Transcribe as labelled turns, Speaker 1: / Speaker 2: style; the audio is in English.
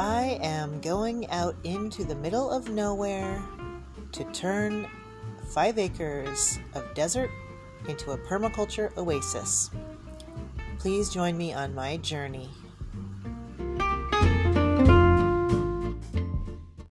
Speaker 1: I am going out into the middle of nowhere to turn five acres of desert into a permaculture oasis. Please join me on my journey.